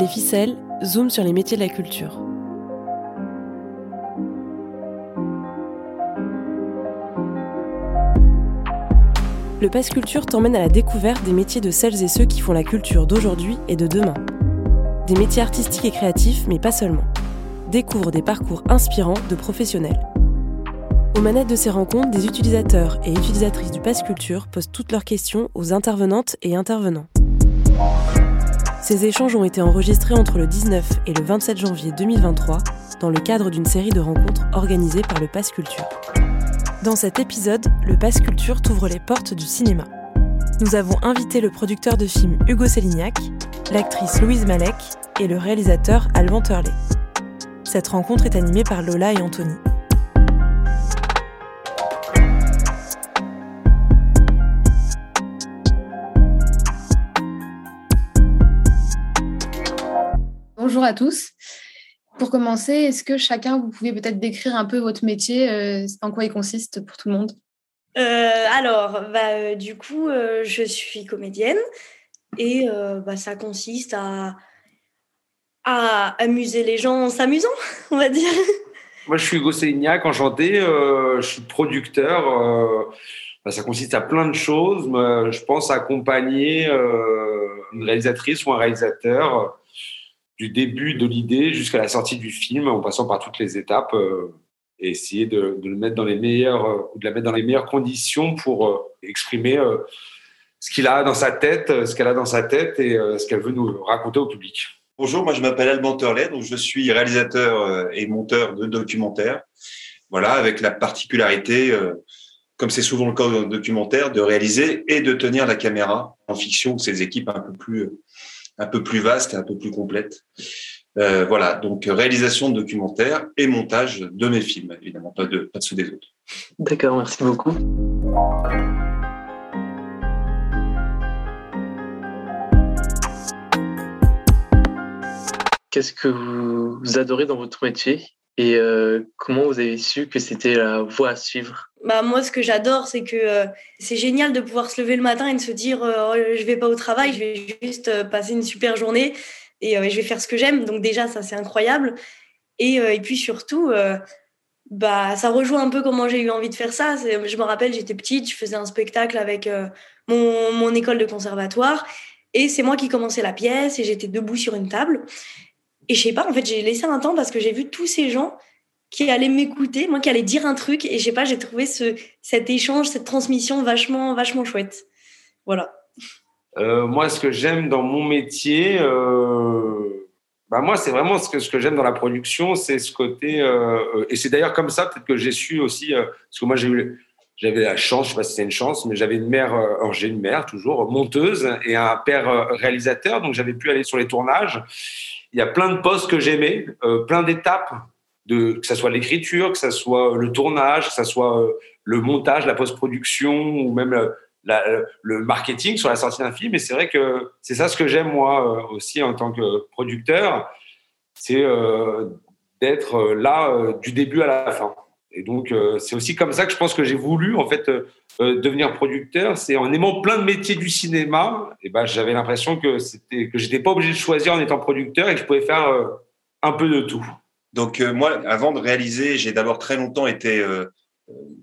Les ficelles, zoom sur les métiers de la culture. Le Pass Culture t'emmène à la découverte des métiers de celles et ceux qui font la culture d'aujourd'hui et de demain. Des métiers artistiques et créatifs, mais pas seulement. Découvre des parcours inspirants de professionnels. Aux manettes de ces rencontres, des utilisateurs et utilisatrices du Pass Culture posent toutes leurs questions aux intervenantes et intervenants. Ces échanges ont été enregistrés entre le 19 et le 27 janvier 2023 dans le cadre d'une série de rencontres organisées par le Pass Culture. Dans cet épisode, le Pass Culture t'ouvre les portes du cinéma. Nous avons invité le producteur de films Hugo Sélignac, l'actrice Louise Malek et le réalisateur Alban Turley. Cette rencontre est animée par Lola et Anthony. Bonjour à tous. Pour commencer, est-ce que chacun, vous pouvez peut-être décrire un peu votre métier, euh, en quoi il consiste pour tout le monde? Euh, Alors, bah, euh, du coup, je suis comédienne et bah, ça consiste à, à amuser les gens en s'amusant, on va dire. Moi, je suis Hugo Sélignac, enchanté. je suis producteur. Bah, ça consiste à plein de choses. je pense accompagner une réalisatrice ou un réalisateur du début de l'idée jusqu'à la sortie du film, en passant par toutes les étapes, euh, et essayer de, le mettre dans les meilleures, euh, de la mettre dans les meilleures conditions pour euh, exprimer ce qu'il a dans sa tête, ce qu'elle a dans sa tête et ce qu'elle veut nous raconter au public. Bonjour, moi je m'appelle Alban Turlet, donc je suis réalisateur et monteur de documentaires. Voilà, avec la particularité, comme c'est souvent le cas dans le documentaire, de réaliser et de tenir la caméra. En fiction, des équipes un peu plus un peu plus vaste et un peu plus complète. Euh, voilà, donc réalisation de documentaires et montage de mes films, évidemment, pas de, pas de ceux des autres. D'accord, merci beaucoup. Qu'est-ce que vous adorez dans votre métier? Et euh, comment vous avez su que c'était la voie à suivre? Bah, Moi, ce que j'adore, c'est que euh, c'est génial de pouvoir se lever le matin et de se dire euh, oh, je vais pas au travail, je vais juste passer une super journée et je vais faire ce que j'aime. Donc, déjà, ça, c'est incroyable. Et, et, puis surtout, bah, ça rejoint un peu comment j'ai eu envie de faire ça. Je me rappelle, j'étais petite, je faisais un spectacle avec mon, mon école de conservatoire. Et c'est moi qui commençais la pièce et j'étais debout sur une table. Et je sais pas, en fait, j'ai laissé un temps parce que j'ai vu tous ces gens qui allaient m'écouter, moi qui allaient dire un truc. Et je sais pas, j'ai trouvé ce, cet échange, cette transmission vachement, vachement chouette. Voilà. Euh, moi, ce que j'aime dans mon métier, euh, bah moi, c'est vraiment ce que, ce que j'aime dans la production, c'est ce côté. Euh, et c'est d'ailleurs comme ça, peut-être que j'ai su aussi, parce que moi, j'ai eu. J'avais la chance, je sais pas si c'est une chance, mais j'avais une mère, j'ai une mère toujours monteuse et un père réalisateur, donc j'avais pu aller sur les tournages il y a plein de postes que j'aimais, euh, plein d'étapes, que ce soit l'écriture, que ce soit le tournage, que ce soit euh, le montage, la post-production ou même le marketing sur la sortie d'un film. Et c'est vrai que c'est ça ce que j'aime moi euh, aussi en tant que producteur, c'est d'être là du début à la fin. Et donc, c'est aussi comme ça que je pense que j'ai voulu en fait euh, devenir producteur, c'est en aimant plein de métiers du cinéma, et ben j'avais l'impression que c'était que j'étais pas obligé de choisir en étant producteur et que je pouvais faire euh, un peu de tout. Donc euh, moi, avant de réaliser, j'ai d'abord très longtemps été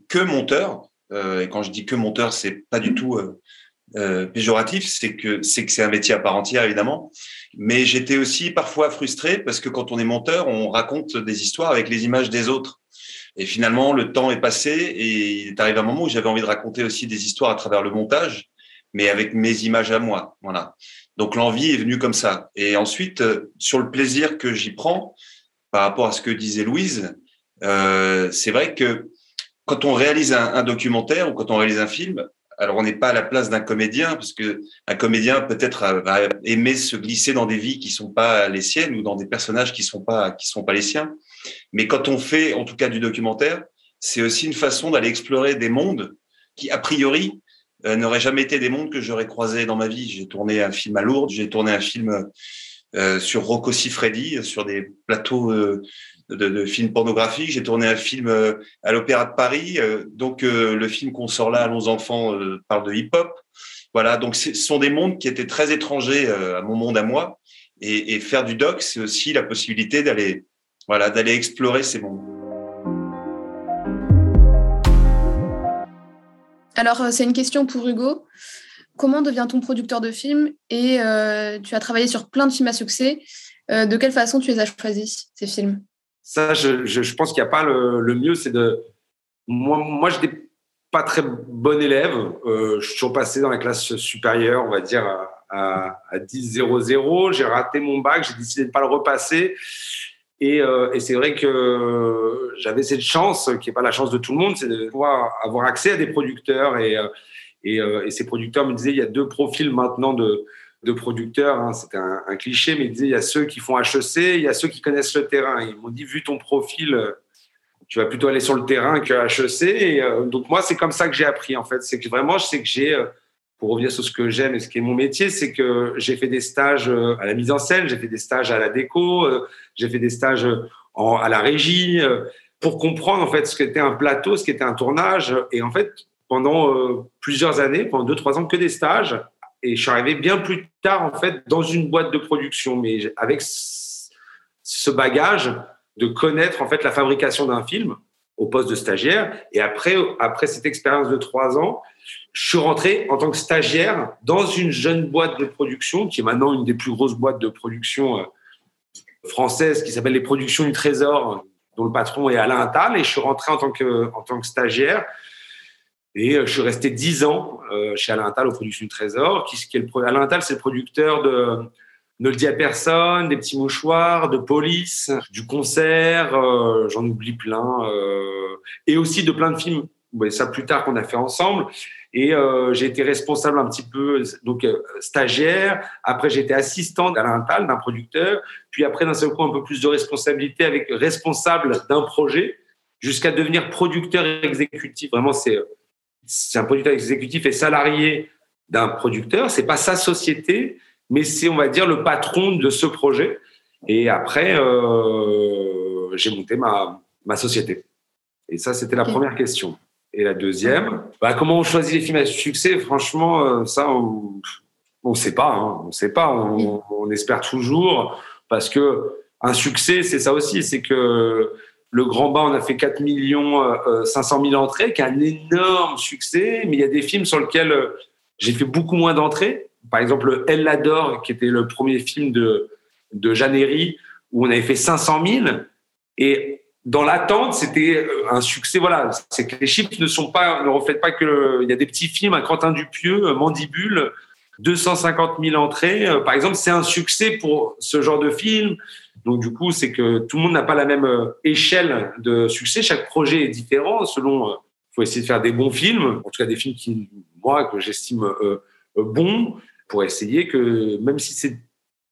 que monteur. et quand je dis que monteur, c'est pas du tout péjoratif, c'est que c'est que c'est un métier à part entière évidemment. Mais j'étais aussi parfois frustré parce que quand on est monteur, on raconte des histoires avec les images des autres. Et finalement, le temps est passé et il est arrivé un moment où j'avais envie de raconter aussi des histoires à travers le montage, mais avec mes images à moi. Voilà. Donc l'envie est venue comme ça. Et ensuite, euh, sur le plaisir que j'y prends, par rapport à ce que disait Louise, euh, c'est vrai que quand on réalise un, documentaire ou quand on réalise un film, alors on n'est pas à la place d'un comédien parce que un comédien peut-être va aimer se glisser dans des vies qui sont pas les siennes ou dans des personnages qui sont pas qui sont pas les siens. Mais quand on fait, en tout cas, du documentaire, c'est aussi une façon d'aller explorer des mondes qui, a priori, euh, n'auraient jamais été des mondes que j'aurais croisés dans ma vie. J'ai tourné un film à Lourdes, j'ai tourné un film euh, sur Rocco Siffredi, sur des plateaux euh, de, films pornographiques. J'ai tourné un film à l'Opéra de Paris. donc, le film qu'on sort là, Allons enfants, parle de hip-hop. Voilà, donc ce sont des mondes qui étaient très étrangers à mon monde à moi Et, faire du doc, c'est aussi la possibilité d'aller voilà, d'aller explorer ces mondes. Alors, euh, c'est une question pour Hugo. Comment devient-on producteur de films Et euh, tu as travaillé sur plein de films à succès. Euh, de quelle façon tu les as choisis, ces films? Ça, je, pense qu'il n'y a pas le, mieux, c'est de... Moi, moi je n'étais pas très bon élève. je suis toujours passé dans la classe supérieure, on va dire, à, à 10-0-0. J'ai raté mon bac, j'ai décidé de ne pas le repasser. Et, et c'est vrai que j'avais cette chance, qui n'est pas la chance de tout le monde, c'est de pouvoir avoir accès à des producteurs et euh, et, ces producteurs me disaient, il y a deux profils maintenant de, producteurs. Hein, c'est un, cliché, mais ils disaient, il y a ceux qui font HEC, il y a ceux qui connaissent le terrain. ils m'ont dit, vu ton profil, euh, tu vas plutôt aller sur le terrain que HEC. Euh, donc moi, c'est comme ça que j'ai appris, en fait. C'est que vraiment, je que j'ai, pour revenir sur ce que j'aime et ce qui est mon métier, c'est que j'ai fait des stages à la mise en scène, j'ai fait des stages à la déco, j'ai fait des stages en, à la régie, pour comprendre, en fait, ce qu'était un plateau, ce qu'était un tournage. Et en fait, pendant euh, plusieurs années, pendant deux, trois ans, que des stages. Et je suis arrivé bien plus tard, en fait, dans une boîte de production, mais avec ce bagage de connaître, en fait, la fabrication d'un film au poste de stagiaire. Et après, après cette expérience de trois ans, je suis rentré en tant que stagiaire dans une jeune boîte de production, qui est maintenant une des plus grosses boîtes de production euh, françaises, qui s'appelle les Productions du Trésor, dont le patron est Alain Attal. Et je suis rentré en tant que, en tant que stagiaire. Et euh, je suis resté dix ans euh, chez Alain Attal au Production du Trésor. Qui, est le, Alain Attal, c'est le producteur de Ne le dit à personne, des petits mouchoirs, de police, du concert, j'en oublie plein, et aussi de plein de films. Vous ça plus tard qu'on a fait ensemble. Et j'ai été responsable un petit peu, donc stagiaire. Après, j'ai été assistant d'Alain Attal, d'un producteur. Puis après, d'un seul coup, un peu plus de responsabilité avec responsable d'un projet, jusqu'à devenir producteur exécutif. Vraiment, c'est un producteur exécutif et salarié d'un producteur. C'est pas sa société, mais c'est, on va dire, le patron de ce projet. Et après, euh, j'ai monté ma, ma société. Et ça, c'était la première question. Et la deuxième, bah, comment on choisit les films à succès Franchement, euh, ça, on ne sait pas. Hein. On sait pas. On, on, espère toujours parce que un succès, c'est ça aussi. C'est que le Grand Bas, on a fait 4 millions 500 000 entrées, qui est un énorme succès. Mais il y a des films sur lesquels euh, j'ai fait beaucoup moins d'entrées. Par exemple, Elle l'adore, qui était le premier film de, de Jeannery, où on avait fait 500 000. Et dans l'attente, c'était euh, un succès. Voilà, c'est que les chiffres ne sont pas, ne reflètent pas que il y a des petits films, un Quentin Dupieux, Mandibule, 250 000 entrées. Euh, par exemple, c'est un succès pour ce genre de film. Donc du coup, c'est que tout le monde n'a pas la même euh, échelle de succès. Chaque projet est différent selon. Faut essayer de faire des bons films, en tout cas des films qui, moi, que j'estime bons, pour essayer que même si c'est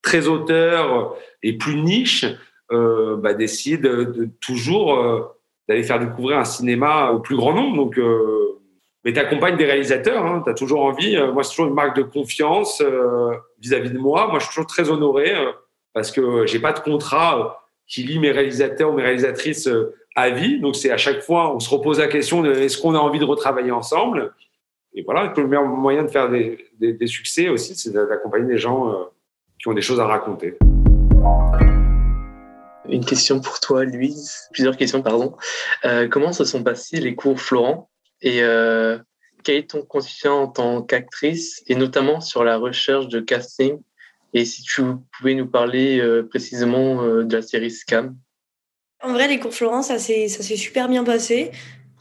très auteur et plus niche, euh, bah, d'essayer de, toujours d'aller faire découvrir un cinéma au plus grand nombre. Donc, mais tu accompagnes des réalisateurs, hein, tu as toujours envie. moi, c'est toujours une marque de confiance vis-à-vis -vis de moi. Moi, je suis toujours très honoré parce que j'ai pas de contrat euh, qui lie mes réalisateurs ou mes réalisatrices euh, à vie. Donc c'est à chaque fois, on se repose la question est-ce qu'on a envie de retravailler ensemble? Et voilà, le meilleur moyen de faire des, des, succès aussi, c'est d'accompagner des gens euh, qui ont des choses à raconter. Une question pour toi, Louise. Plusieurs questions, pardon. comment se sont passés les cours Florent? Et quel est ton quotidien en tant qu'actrice? Et notamment sur la recherche de casting et si tu pouvais nous parler euh, précisément euh, de la série Scam. En vrai, les cours Florence, ça s'est super bien passé.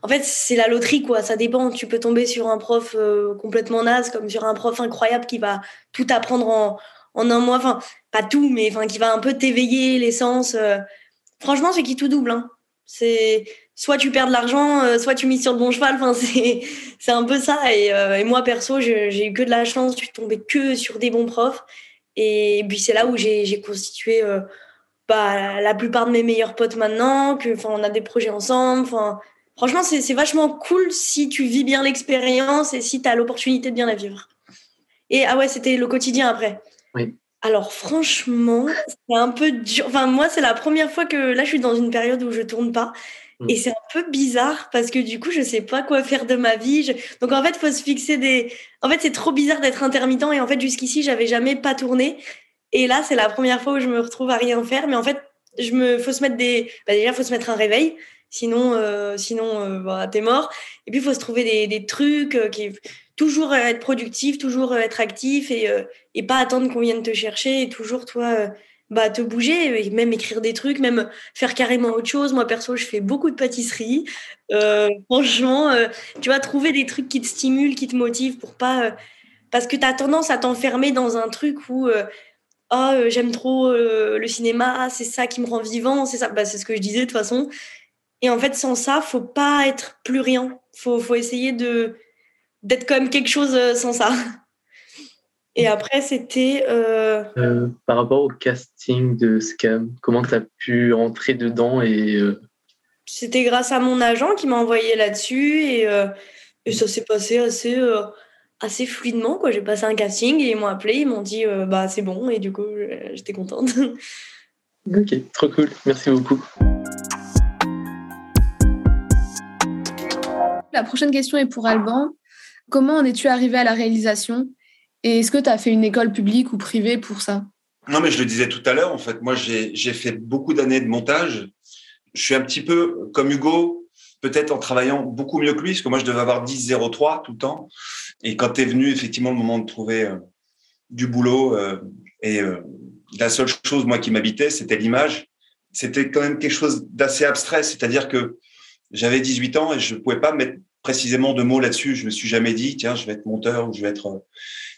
En fait, c'est la loterie, quoi. Ça dépend. Tu peux tomber sur un prof euh, complètement naze, comme sur un prof incroyable qui va tout apprendre en, en un mois. Enfin, pas tout, mais enfin, qui va un peu t'éveiller l'essence. Franchement, c'est qui tout double. Hein. C'est soit tu perds de l'argent, soit tu mises sur le bon cheval. Enfin, c'est un peu ça. Et, et moi, perso, j'ai eu que de la chance. Je suis tombée que sur des bons profs. Et puis c'est là où j'ai constitué euh, bah, la plupart de mes meilleurs potes maintenant, que on a des projets ensemble. Franchement, c'est vachement cool si tu vis bien l'expérience et si tu as l'opportunité de bien la vivre. Et ah ouais, c'était le quotidien après. Oui. Alors franchement, c'est un peu dur. Enfin, moi, c'est la première fois que là, je suis dans une période où je tourne pas. Mm. Et c'est un peu bizarre parce que du coup, je sais pas quoi faire de ma vie. Donc en fait, faut se fixer des. En fait, c'est trop bizarre d'être intermittent et en fait, jusqu'ici, j'avais jamais pas tourné. Et là, c'est la première fois où je me retrouve à rien faire. Mais en fait, je me, faut se mettre des, bah déjà, faut se mettre un réveil. Sinon, euh, sinon, euh, bah, t'es mort. Et puis, il faut se trouver des, des trucs euh, qui, toujours être productif, toujours être actif et, et pas attendre qu'on vienne te chercher et toujours, toi, bah, te bouger, même écrire des trucs, même faire carrément autre chose. Moi, perso, je fais beaucoup de pâtisserie. franchement, tu vas trouver des trucs qui te stimulent, qui te motivent pour pas. parce que tu as tendance à t'enfermer dans un truc où oh, j'aime trop le cinéma, c'est ça qui me rend vivant, c'est ça. Bah, c'est ce que je disais de toute façon. Et en fait, sans ça, faut pas être plus rien. Faut, faut essayer de d'être quand même quelque chose euh, sans ça. Et après, c'était. Euh, euh... par rapport au casting de Scam, comment tu as pu rentrer dedans et. Euh, c'était grâce à mon agent qui m'a envoyé là-dessus et, et, ça s'est passé assez, assez fluidement. J'ai passé un casting et ils m'ont appelé, ils m'ont dit bah c'est bon et du coup j'étais contente. ok, trop cool, merci beaucoup. La prochaine question est pour Alban. Comment en es-tu arrivé à la réalisation? Et est-ce que tu as fait une école publique ou privée pour ça? Non, mais je le disais tout à l'heure, en fait, moi j'ai fait beaucoup d'années de montage. Je suis un petit peu comme Hugo, peut-être en travaillant beaucoup mieux que lui, parce que moi je devais avoir 10-03 tout le temps. Et quand est venu effectivement le moment de trouver euh, du boulot, euh, et euh, la seule chose moi qui m'habitait, c'était l'image. C'était quand même quelque chose d'assez abstrait, c'est-à-dire que j'avais 18 ans et je ne pouvais pas mettre précisément de mots là-dessus. Je me suis jamais dit, tiens, je vais être monteur ou je vais être. Euh.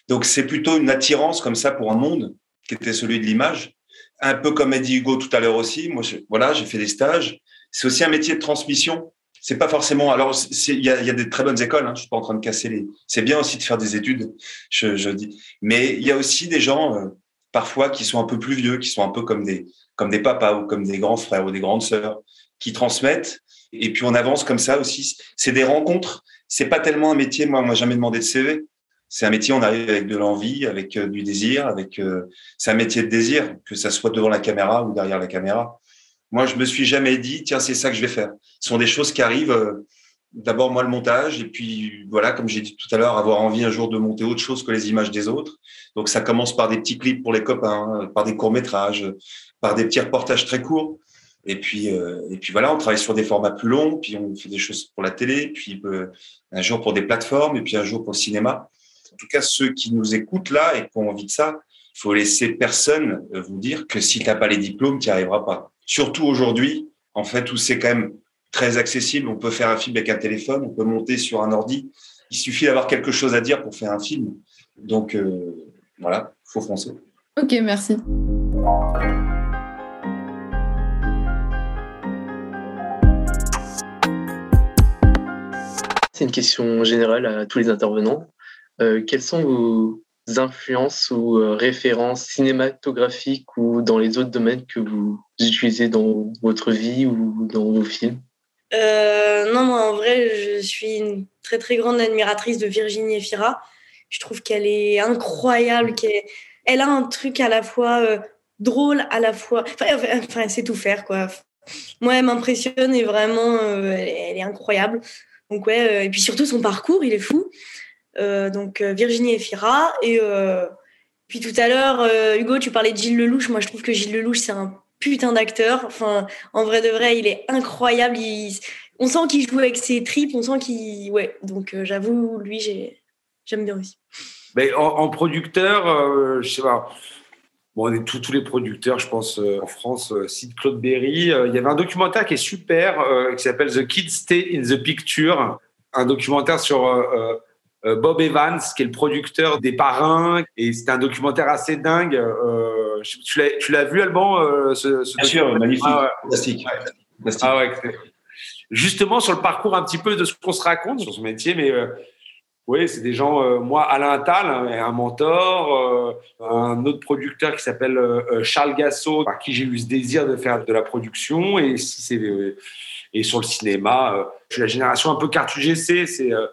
Donc c'est plutôt une attirance comme ça pour un monde qui était celui de l'image. Un peu comme a dit Hugo tout à l'heure aussi. Moi, voilà, j'ai fait des stages. C'est aussi un métier de transmission. C'est pas forcément. Alors, il y a, des très bonnes écoles. Hein, je suis pas en train de casser les. C'est bien aussi de faire des études. Je, je dis. Mais il y a aussi des gens euh, parfois qui sont un peu plus vieux, qui sont un peu comme des comme des papas ou comme des grands frères ou des grandes sœurs, qui transmettent et puis on avance comme ça aussi. C'est des rencontres. C'est pas tellement un métier. Moi, m'a jamais demandé de CV. C'est un métier. On arrive avec de l'envie, avec euh, du désir, avec. Euh, c'est un métier de désir, que ça soit devant la caméra ou derrière la caméra. Moi, je me suis jamais dit, tiens, c'est ça que je vais faire. Ce sont des choses qui arrivent. Euh, d'abord, moi, le montage, et puis voilà, comme j'ai dit tout à l'heure, avoir envie un jour de monter autre chose que les images des autres. Donc, ça commence par des petits clips pour les copains, par des courts métrages, par des petits reportages très courts. Et puis, euh, et puis voilà, on travaille sur des formats plus longs, puis on fait des choses pour la télé, puis euh, un jour pour des plateformes, et puis un jour pour le cinéma. En tout cas, ceux qui nous écoutent là et qui ont envie de ça, il faut laisser personne euh, vous dire que si tu n'as pas les diplômes, tu n'y arriveras pas. Surtout aujourd'hui, en fait, où c'est quand même très accessible. On peut faire un film avec un téléphone, on peut monter sur un ordi. Il suffit d'avoir quelque chose à dire pour faire un film. Donc euh, voilà, faut foncer. Ok, merci. C'est une question générale à tous les intervenants. Euh, quelles sont vos influences ou euh, références cinématographiques ou dans les autres domaines que vous utilisez dans votre vie ou dans vos films? Euh, Non, moi en vrai, je suis une très très grande admiratrice de Virginie Efira. Je trouve qu'elle est incroyable, qu'elle elle a un truc à la fois drôle, à la fois. Enfin, enfin, elle sait tout faire, quoi. Moi, elle m'impressionne et vraiment, elle, est incroyable. Donc ouais, euh, et puis surtout son parcours, il est fou. Euh, donc euh, Virginie Efira et puis tout à l'heure, Hugo, tu parlais de Gilles Lelouch. Moi, je trouve que Gilles Lelouch, c'est un putain d'acteur. Enfin, en vrai de vrai, il est incroyable. On sent qu'il joue avec ses tripes. On sent qu'il, ouais. Donc, j'avoue, lui, j'aime bien aussi. Mais en, producteur, je sais pas. Bon, on est tous, tous les producteurs, je pense, en France, cite Claude Berry. il y avait un documentaire qui est super, qui s'appelle The Kids Stay in the Picture un documentaire sur euh, euh, euh, Bob Evans, qui est le producteur des Parrains. Et c'est un documentaire assez dingue. tu l'as vu, Alban ce, ce Bien sûr, magnifique, ah. Ah ouais. Justement, sur le parcours un petit peu de ce qu'on se raconte sur ce métier, mais oui, c'est des gens, moi, Alain Attal, hein, un mentor, un autre producteur qui s'appelle Charles Gassot, par qui j'ai eu ce désir de faire de la production. Et sur le cinéma, euh, je suis la génération un peu GC. C'est euh,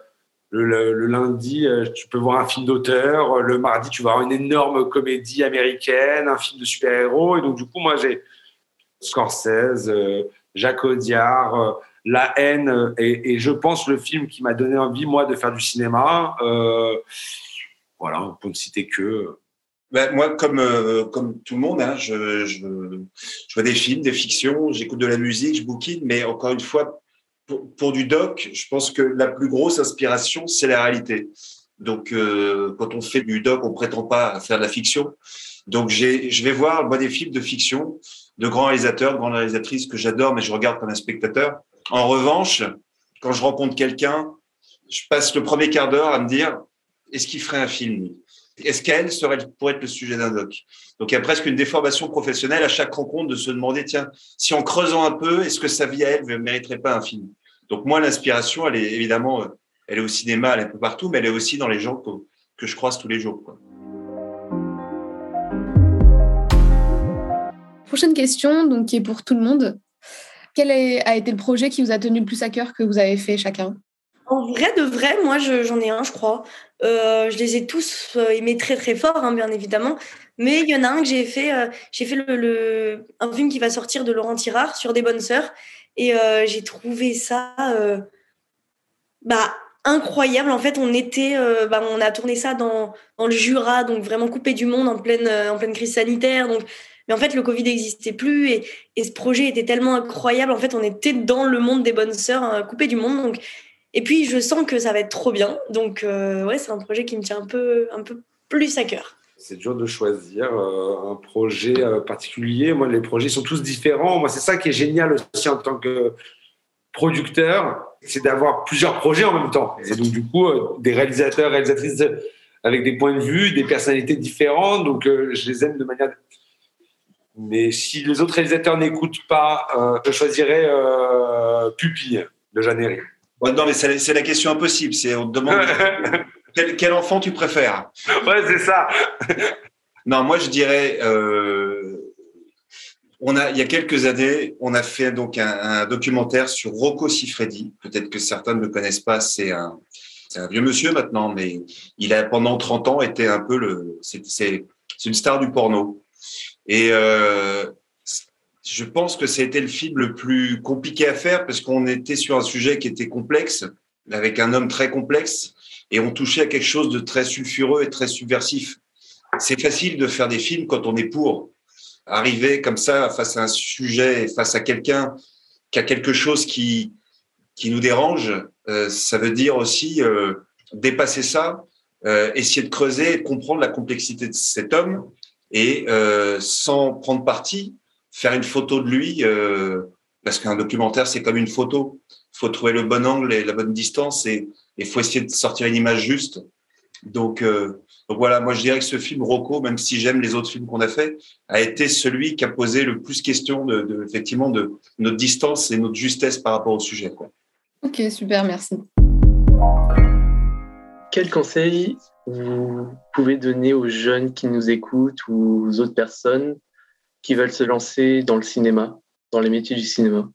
le, lundi, euh, tu peux voir un film d'auteur. Le mardi, tu vas voir une énorme comédie américaine, un film de super-héros. Et donc, du coup, moi, j'ai Scorsese, Jacques Audiard, La haine, et, je pense le film qui m'a donné envie, moi, de faire du cinéma. voilà, on peut ne citer que. ben, moi, comme, euh, comme tout le monde, hein, je, vois des films, des fictions, j'écoute de la musique, je bouquine, mais encore une fois, pour, pour, du doc, je pense que la plus grosse inspiration, c'est la réalité. Donc, euh, quand on fait du doc, on prétend pas faire de la fiction. Donc, je vais voir moi, des films de fiction de grands réalisateurs, de grandes réalisatrices que j'adore, mais je regarde comme un spectateur. En revanche, quand je rencontre quelqu'un, je passe le premier quart d'heure à me dire est-ce qu'il ferait un film? Est-ce qu'elle serait pourrait être le sujet d'un doc? Donc il y a presque une déformation professionnelle à chaque rencontre de se demander tiens, si en creusant un peu, est-ce que sa vie à elle ne mériterait pas un film? Donc moi, l'inspiration, elle est évidemment, elle est au cinéma, elle est un peu partout, mais elle est aussi dans les gens que, je croise tous les jours. Prochaine question, donc qui est pour tout le monde. Quel a été le projet qui vous a tenu le plus à cœur que vous avez fait chacun? En vrai de vrai, moi j'en ai un, je crois. Euh, je les ai tous euh, aimés très très fort, hein, bien évidemment. Mais il y en a un que j'ai fait, euh, j'ai fait le, un film qui va sortir de Laurent Tirard sur des bonnes sœurs. Et j'ai trouvé ça bah, incroyable. En fait, on était, bah, on a tourné ça dans, le Jura, donc vraiment coupé du monde en pleine, en pleine crise sanitaire. Donc mais en fait, le Covid n'existait plus et, ce projet était tellement incroyable. En fait, on était dans le monde des bonnes sœurs, hein, coupé du monde. Et puis, je sens que ça va être trop bien. Donc, euh, ouais, c'est un projet qui me tient un peu, plus à cœur. C'est dur de choisir euh, un projet euh, particulier. Moi, les projets sont tous différents. Moi, c'est ça qui est génial aussi en tant que producteur, c'est d'avoir plusieurs projets en même temps. Et donc, du coup, des réalisateurs, réalisatrices avec des points de vue, des personnalités différentes. Donc, je les aime de manière mais si les autres réalisateurs n'écoutent pas, euh, je choisirais euh, Pupille de Jeanne non, mais c'est la question impossible. C'est on te demande quel, enfant tu préfères. Ouais, c'est ça. non, moi je dirais. Euh, on a, il y a quelques années, on a fait donc un, documentaire sur Rocco Siffredi. Peut-être que certains ne le connaissent pas. C'est un, un vieux monsieur maintenant, mais il a pendant 30 ans été un peu le. C'est une star du porno. Et euh, je pense que c'était le film le plus compliqué à faire parce qu'on était sur un sujet qui était complexe, avec un homme très complexe, et on touchait à quelque chose de très sulfureux et très subversif. C'est facile de faire des films quand on est pour. Arriver comme ça face à un sujet, face à quelqu'un qui a quelque chose qui, qui nous dérange, euh, ça veut dire aussi euh, dépasser ça, essayer de creuser et de comprendre la complexité de cet homme et euh, sans prendre parti, faire une photo de lui, euh, parce qu'un documentaire, c'est comme une photo. Il faut trouver le bon angle et la bonne distance et il faut essayer de sortir une image juste. Donc, euh, donc voilà, moi je dirais que ce film Rocco, même si j'aime les autres films qu'on a fait, a été celui qui a posé le plus question de, de, effectivement de notre distance et notre justesse par rapport au sujet. Ok, super, merci. Quel conseil vous pouvez donner aux jeunes qui nous écoutent ou aux autres personnes qui veulent se lancer dans le cinéma, dans les métiers du cinéma?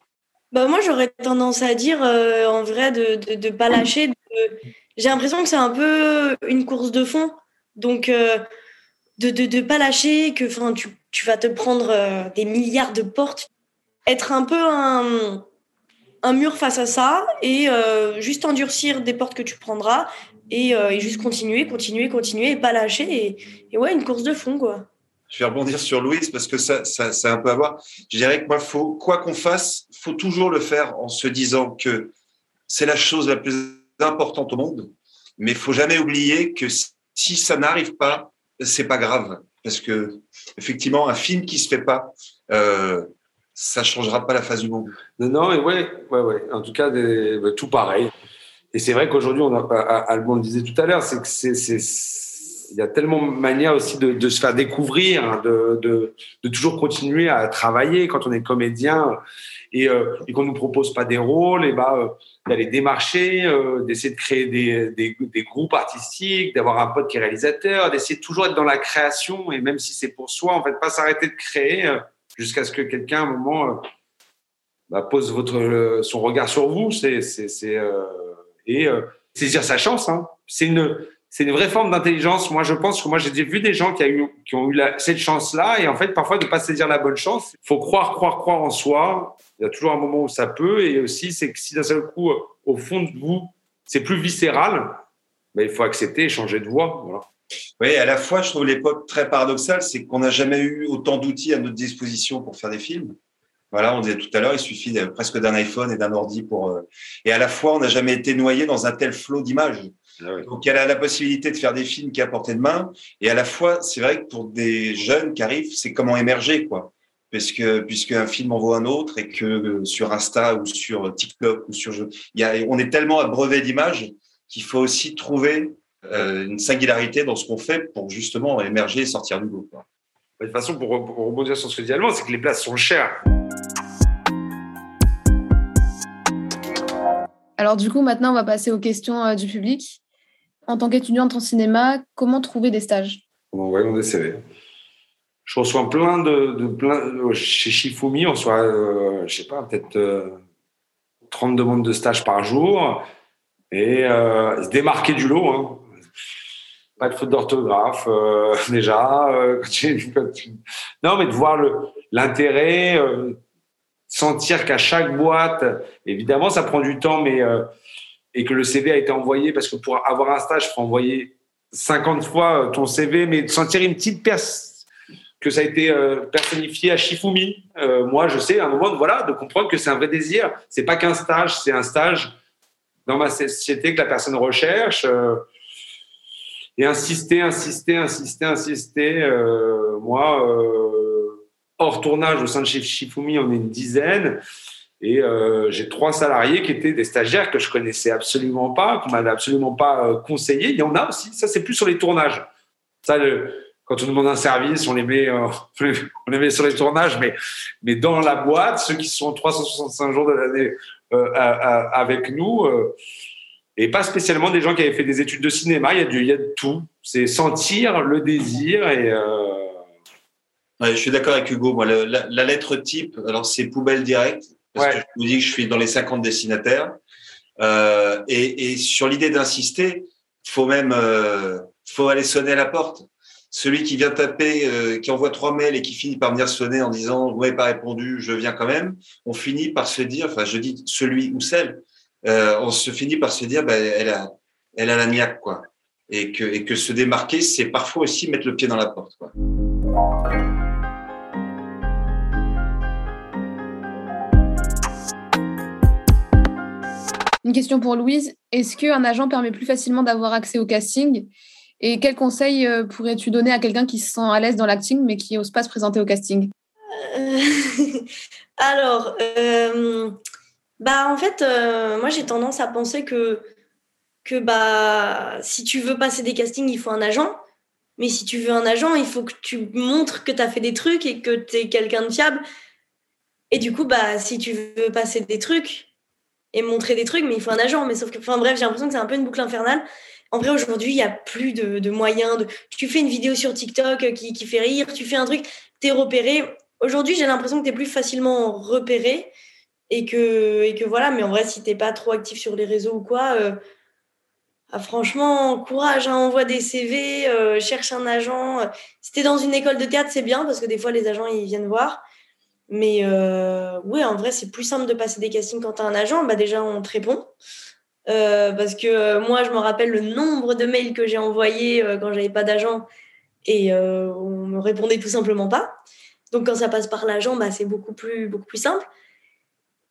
Bah moi, j'aurais tendance à dire, euh, en vrai, de ne pas lâcher. J'ai l'impression que c'est un peu une course de fond. Donc, euh, de ne pas lâcher, que tu, tu vas te prendre euh, des milliards de portes. Être un peu un mur face à ça et juste endurcir des portes que tu prendras euh, et, juste continuer, continuer, continuer et pas lâcher. Et, ouais, une course de fond, quoi. Je vais rebondir sur Louise parce que ça, ça, ça a un peu à voir. Je dirais que moi, faut, quoi qu'on fasse, faut toujours le faire en se disant que c'est la chose la plus importante au monde. Mais il faut jamais oublier que si ça n'arrive pas, c'est pas grave. Parce que, effectivement, un film qui se fait pas, euh, ça changera pas la face du monde. Non, non, et ouais, ouais, ouais. En tout cas, des, bah, tout pareil. Et c'est vrai qu'aujourd'hui, on a, Alban le disait tout à l'heure, c'est que il y a tellement de manières aussi de, se faire découvrir, hein, de, toujours continuer à travailler quand on est comédien et, euh, qu'on nous propose pas des rôles, et bah euh, d'aller démarcher, euh, d'essayer de créer des, groupes artistiques, d'avoir un pote qui est réalisateur, d'essayer de toujours être dans la création et même si c'est pour soi, en fait, pas s'arrêter de créer jusqu'à ce que quelqu'un à un moment bah, pose son regard sur vous. C'est et euh, saisir sa chance. Hein. C'est une c'est une vraie forme d'intelligence. Moi, je pense que moi, j'ai vu des gens qui, ont eu cette chance-là, et en fait, parfois, de pas saisir la bonne chance. Il faut croire, croire, croire en soi. Il y a toujours un moment où ça peut, et aussi, c'est que si d'un seul coup, au fond de vous, c'est plus viscéral, ben, il faut accepter et changer de voie. Oui, à la fois, je trouve l'époque très paradoxale, c'est qu'on n'a jamais eu autant d'outils à notre disposition pour faire des films. Voilà, on disait tout à l'heure, il suffit presque d'un iPhone et d'un ordi pour. Euh, et à la fois, on n'a jamais été noyé dans un tel flot d'images. Ah Donc, elle a la possibilité de faire des films qui à portée de main. Et à la fois, c'est vrai que pour des jeunes qui arrivent, c'est comment émerger, quoi. Parce que, puisque un film en vaut un autre et que euh, sur Insta ou sur TikTok ou sur. Il y a, on est tellement brevet d'images qu'il faut aussi trouver euh, une singularité dans ce qu'on fait pour justement émerger et sortir du lot. De toute façon, pour, rebondir sur ce que dit Allemand, c'est que les places sont chères. Alors du coup, maintenant, on va passer aux questions euh, du public. En tant qu'étudiante en cinéma, comment trouver des stages? En envoyant des CV. Je reçois plein de, plein euh, chez Shifumi, on reçoit, euh, je sais pas, peut-être 30 demandes de stages par jour et se démarquer du lot. Hein. Pas de faute d'orthographe déjà. Non, mais de voir l'intérêt sentir qu'à chaque boîte, évidemment, ça prend du temps, mais euh, et que le CV a été envoyé parce que pour avoir un stage, il faut envoyer 50 fois euh, ton CV, mais sentir une petite pers que ça a été euh, personnifié à Shifumi. moi, je sais à un moment, de, voilà, de comprendre que c'est un vrai désir. C'est pas qu'un stage, c'est un stage dans ma société que la personne recherche. et insister, insister, insister, insister. moi hors tournage au sein de chez Shifumi, on est une dizaine. Et euh, j'ai trois salariés qui étaient des stagiaires que je connaissais absolument pas, qu'on m'avait absolument pas euh, conseillé. Il y en a aussi. Ça, c'est plus sur les tournages. Ça, quand on demande un service, on les met, euh, on les met sur les tournages, mais, mais dans la boîte, ceux qui sont 365 jours de l'année avec nous, et pas spécialement des gens qui avaient fait des études de cinéma. Il y a, du, il y a de tout. C'est sentir le désir et je suis d'accord avec Hugo. Moi, la, lettre type, alors c'est poubelle directe, parce que je vous dis que je suis dans les 50 dessinataires. Euh, et, et, sur l'idée d'insister, faut même, euh, faut aller sonner à la porte. Celui qui vient taper, euh, qui envoie trois mails et qui finit par venir sonner en disant vous m'avez pas répondu, je viens quand même. On finit par se dire, enfin, je dis celui ou celle, euh, on se finit par se dire, ben, elle a, elle a la niaque, quoi. Et que, et que se démarquer, c'est parfois aussi mettre le pied dans la porte, quoi. Une question pour Louise. Est-ce qu'un agent permet plus facilement d'avoir accès au casting? Et quels conseils euh, pourrais-tu donner à quelqu'un qui se sent à l'aise dans l'acting mais qui n'ose pas se présenter au casting? Euh, Alors, euh, bah, en fait, moi j'ai tendance à penser que, que bah, si tu veux passer des castings, il faut un agent. Mais si tu veux un agent, il faut que tu montres que tu as fait des trucs et que tu es quelqu'un de fiable. Et du coup, bah, si tu veux passer des trucs, et montrer des trucs, mais il faut un agent. Mais sauf que, enfin bref, j'ai l'impression que c'est un peu une boucle infernale. En vrai, aujourd'hui, il n'y a plus de, moyens. De... Tu fais une vidéo sur TikTok qui, qui fait rire, tu fais un truc, tu es repéré. Aujourd'hui, j'ai l'impression que tu es plus facilement repéré et que, et que voilà. Mais en vrai, si tu pas trop actif sur les réseaux ou quoi, euh, ah, franchement, courage, hein, envoie des CV, euh, cherche un agent. Si tu es dans une école de théâtre, c'est bien parce que des fois, les agents, ils viennent voir. Mais euh, oui, en vrai, c'est plus simple de passer des castings quand tu as un agent. Bah, déjà, on te répond. Euh, parce que euh, moi, je me rappelle le nombre de mails que j'ai envoyés quand j'avais pas d'agent et on me répondait tout simplement pas. Donc, quand ça passe par l'agent, bah, c'est beaucoup plus, beaucoup plus simple.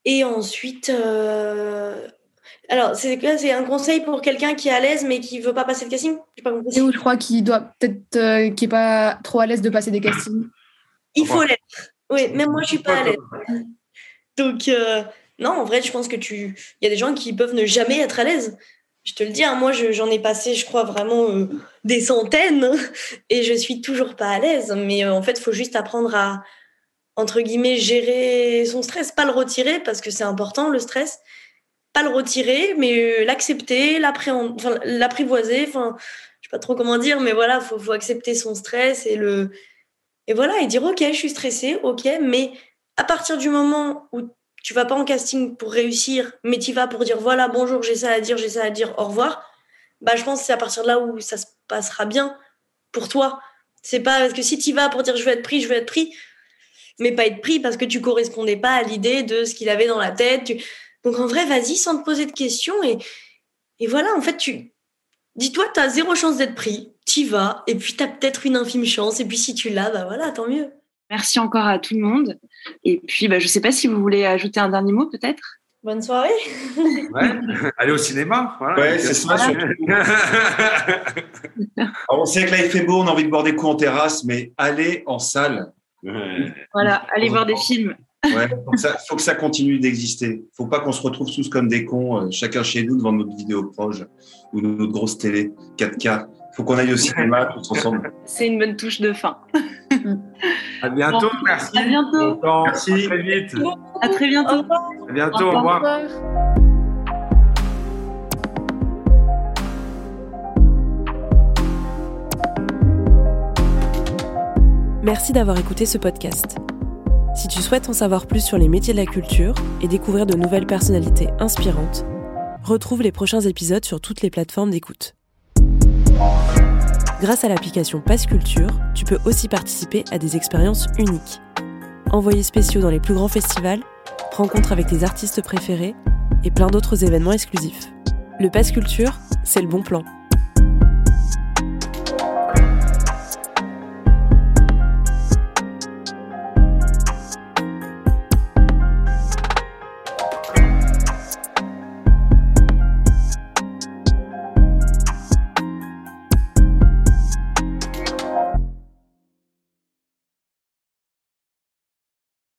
Et ensuite, alors, c'est un conseil pour quelqu'un qui est à l'aise mais qui veut pas passer de casting? Pas où je crois qu'il doit peut-être qui est pas trop à l'aise de passer des castings. Il faut l'être. Oui, même moi, je suis pas à l'aise. Donc, euh, non, en vrai, je pense que tu. Il y a des gens qui peuvent ne jamais être à l'aise. Je te le dis, hein, moi, j'en ai passé, je crois, vraiment euh, des centaines et je suis toujours pas à l'aise. Mais euh, en fait, il faut juste apprendre à, entre guillemets, gérer son stress, pas le retirer parce que c'est important, le stress. Pas le retirer, mais l'accepter, l'apprivoiser. Enfin, je sais pas trop comment dire, mais voilà, faut, faut accepter son stress et le et voilà, et dire ok, je suis stressée, ok, mais à partir du moment où tu vas pas en casting pour réussir, mais tu vas pour dire voilà, bonjour, j'ai ça à dire, j'ai ça à dire, au revoir, bah je pense que c'est à partir de là où ça se passera bien pour toi. C'est pas parce que si tu vas pour dire je veux être pris, je veux être pris, mais pas être pris parce que tu correspondais pas à l'idée de ce qu'il avait dans la tête. Donc en vrai, vas-y sans te poser de questions et, et voilà, en fait, tu dis-toi, tu as zéro chance d'être pris, t'y vas, et puis tu as peut-être une infime chance, et puis si tu l'as, bah voilà, tant mieux. Merci encore à tout le monde. Et puis, bah, je ne sais pas si vous voulez ajouter un dernier mot, peut-être Bonne soirée. Ouais. Allez au cinéma. Voilà. Ouais, c'est ça. on sait que là, il fait beau, on a envie de boire des coups en terrasse, mais allez en salle. Ouais. Voilà, allez voir des films. Ouais, faut que ça, faut que ça continue d'exister. Faut pas qu'on se retrouve tous comme des cons, euh, chacun chez nous devant notre vidéo proche ou notre grosse télé 4K. Faut qu'on aille au cinéma tous ensemble. C'est une bonne touche de fin. À bientôt. Bon, merci. à bientôt. Merci. À très vite. À très bientôt. À bientôt. Au Au revoir. Au revoir. Merci d'avoir écouté ce podcast. Si tu souhaites en savoir plus sur les métiers de la culture et découvrir de nouvelles personnalités inspirantes, retrouve les prochains épisodes sur toutes les plateformes d'écoute. Grâce à l'application Passe Culture, tu peux aussi participer à des expériences uniques. Envoyés spéciaux dans les plus grands festivals, rencontres avec tes artistes préférés et plein d'autres événements exclusifs. Le Passe Culture, c'est le bon plan.